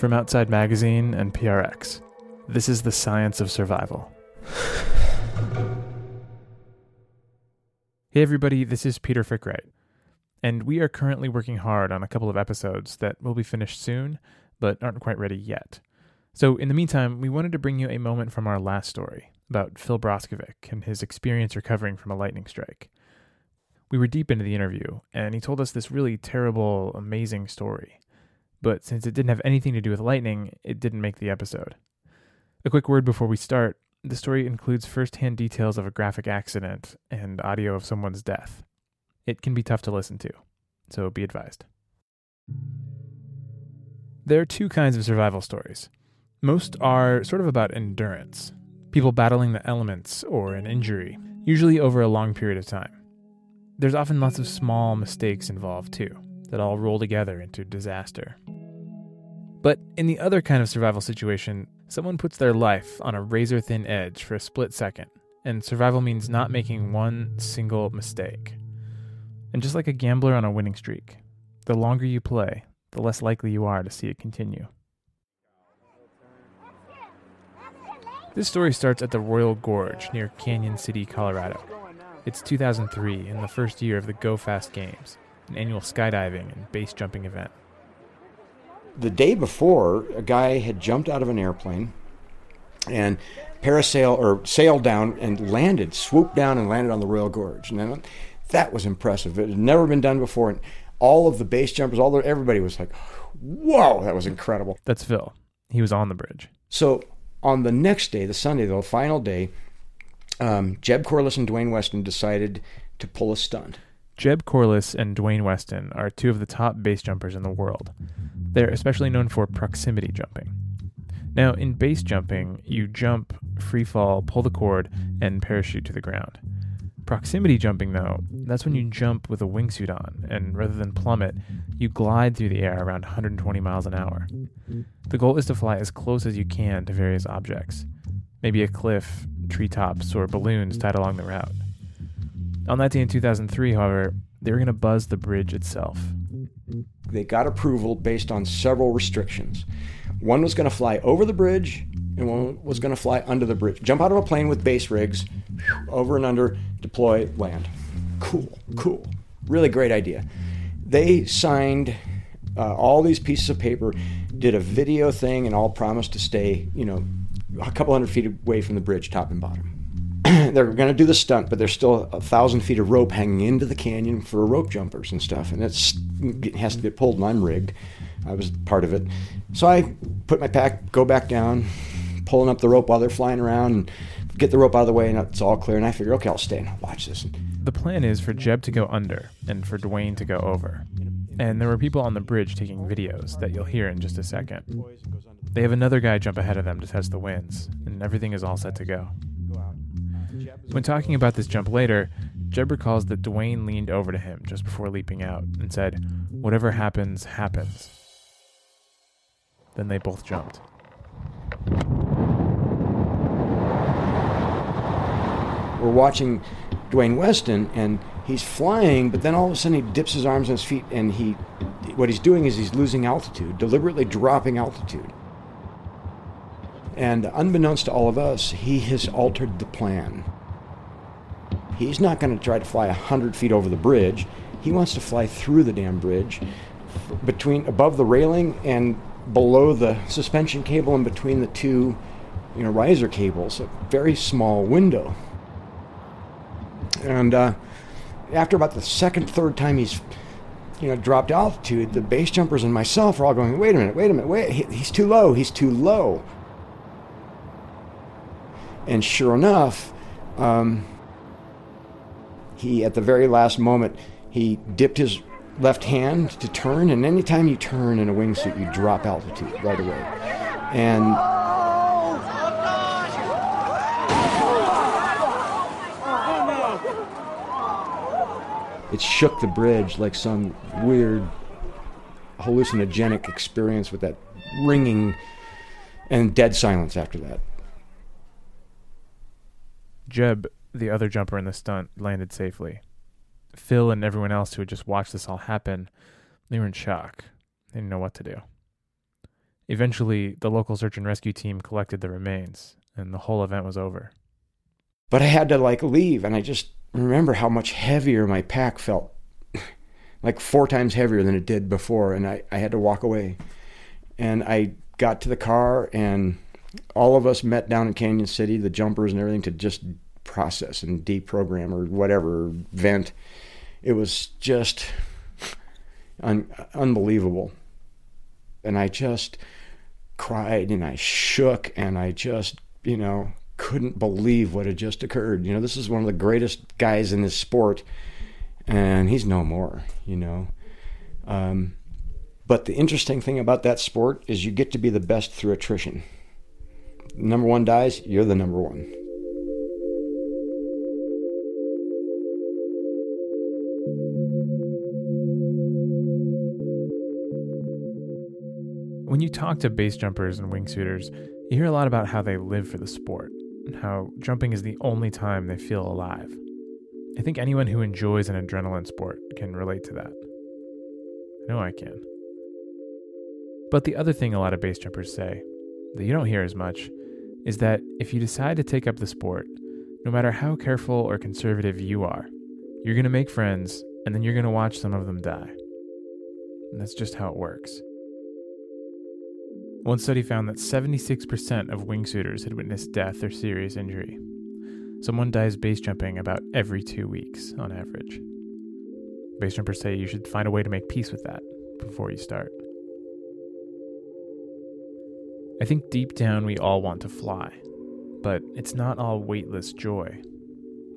From Outside Magazine and PRX, this is the science of survival. hey, everybody, this is Peter Frick-Wright, and we are currently working hard on a couple of episodes that will be finished soon, but aren't quite ready yet. So, in the meantime, we wanted to bring you a moment from our last story about Phil Broskovic and his experience recovering from a lightning strike. We were deep into the interview, and he told us this really terrible, amazing story. But since it didn't have anything to do with lightning, it didn't make the episode. A quick word before we start the story includes first hand details of a graphic accident and audio of someone's death. It can be tough to listen to, so be advised. There are two kinds of survival stories. Most are sort of about endurance, people battling the elements or an injury, usually over a long period of time. There's often lots of small mistakes involved too, that all roll together into disaster. But in the other kind of survival situation, someone puts their life on a razor thin edge for a split second, and survival means not making one single mistake. And just like a gambler on a winning streak, the longer you play, the less likely you are to see it continue. This story starts at the Royal Gorge near Cañon City, Colorado. It's 2003 and the first year of the Go Fast Games, an annual skydiving and base jumping event. The day before, a guy had jumped out of an airplane and parasail or sailed down and landed, swooped down and landed on the Royal Gorge. And that was impressive. It had never been done before. And all of the base jumpers, all the, everybody was like, "Whoa, that was incredible." That's Phil. He was on the bridge. So on the next day, the Sunday, the final day, um, Jeb Corliss and Dwain Weston decided to pull a stunt. Jeb Corliss and Dwain Weston are two of the top base jumpers in the world. They're especially known for proximity jumping. Now, in base jumping, you jump, free fall, pull the cord, and parachute to the ground. Proximity jumping, though, that's when you jump with a wingsuit on, and rather than plummet, you glide through the air around 120 miles an hour. The goal is to fly as close as you can to various objects, maybe a cliff, treetops, or balloons tied along the route. On that day in 2003, however, they were going to buzz the bridge itself. They got approval based on several restrictions. One was going to fly over the bridge, and one was going to fly under the bridge. Jump out of a plane with base rigs, over and under, deploy, land. Cool, cool. Really great idea. They signed uh, all these pieces of paper, did a video thing, and all promised to stay, you know, a couple hundred feet away from the bridge, top and bottom. They're going to do the stunt, but there's still a thousand feet of rope hanging into the canyon for rope jumpers and stuff, and it's, it has to get pulled, and I'm rigged. I was part of it. So I put my pack, go back down, pulling up the rope while they're flying around, and get the rope out of the way, and it's all clear. And I figure, okay, I'll stay and I'll watch this. The plan is for Jeb to go under and for Dwain to go over. And there were people on the bridge taking videos that you'll hear in just a second. They have another guy jump ahead of them to test the winds, and everything is all set to go. When talking about this jump later, Jeb recalls that Dwain leaned over to him just before leaping out and said, Whatever happens, happens. Then they both jumped. We're watching Dwain Weston, and he's flying, but then all of a sudden he dips his arms on his feet, and he, what he's doing is he's losing altitude, deliberately dropping altitude. And unbeknownst to all of us, he has altered the plan. He's not going to try to fly 100 feet over the bridge. He wants to fly through the damn bridge, between above the railing and below the suspension cable and between the two you know, riser cables, a very small window. And uh, after about the second, third time he's you know, dropped altitude, the base jumpers and myself are all going, wait a minute, wait a minute, wait, he, he's too low, he's too low. And sure enough, um, he, at the very last moment, he dipped his left hand to turn, and anytime you turn in a wingsuit, you drop altitude right away. And it shook the bridge like some weird hallucinogenic experience with that ringing and dead silence after that. Jeb, the other jumper in the stunt, landed safely. Phil and everyone else who had just watched this all happen, they were in shock. They didn't know what to do. Eventually, the local search and rescue team collected the remains, and the whole event was over. But I had to like leave, and I just remember how much heavier my pack felt like four times heavier than it did before. And I, I had to walk away. And I got to the car, and all of us met down in Cañon City, the jumpers and everything, to just process and deprogram or whatever, vent. It was just un- unbelievable. And I just cried and I shook and I just, you know, couldn't believe what had just occurred. You know, this is one of the greatest guys in this sport, and he's no more, you know. Um, but the interesting thing about that sport is you get to be the best through attrition. Number one dies, you're the number one. When you talk to base jumpers and wingsuiters, you hear a lot about how they live for the sport and how jumping is the only time they feel alive. I think anyone who enjoys an adrenaline sport can relate to that. I know I can. But the other thing a lot of base jumpers say, that you don't hear as much, is that if you decide to take up the sport, no matter how careful or conservative you are, you're going to make friends and then you're going to watch some of them die. And that's just how it works. One study found that 76% of wingsuiters had witnessed death or serious injury. Someone dies base jumping about every two weeks on average. Base jumpers say you should find a way to make peace with that before you start. I think deep down we all want to fly, but it's not all weightless joy.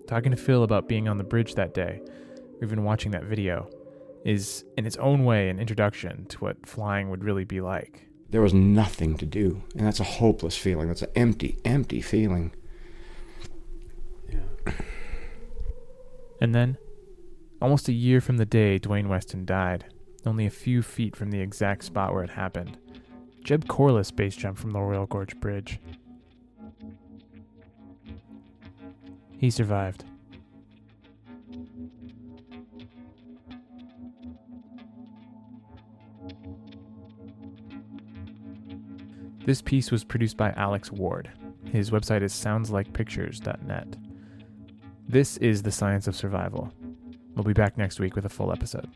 Talking to Phil about being on the bridge that day, or even watching that video, is in its own way an introduction to what flying would really be like there was nothing to do. And that's a hopeless feeling. That's an empty, empty feeling. Yeah. And then, almost a year from the day Dwain Weston died, only a few feet from the exact spot where it happened, Jeb Corliss base jumped from the Royal Gorge Bridge. He survived. This piece was produced by Alex Ward. His website is soundslikepictures.net. This is The Science of Survival. We'll be back next week with a full episode.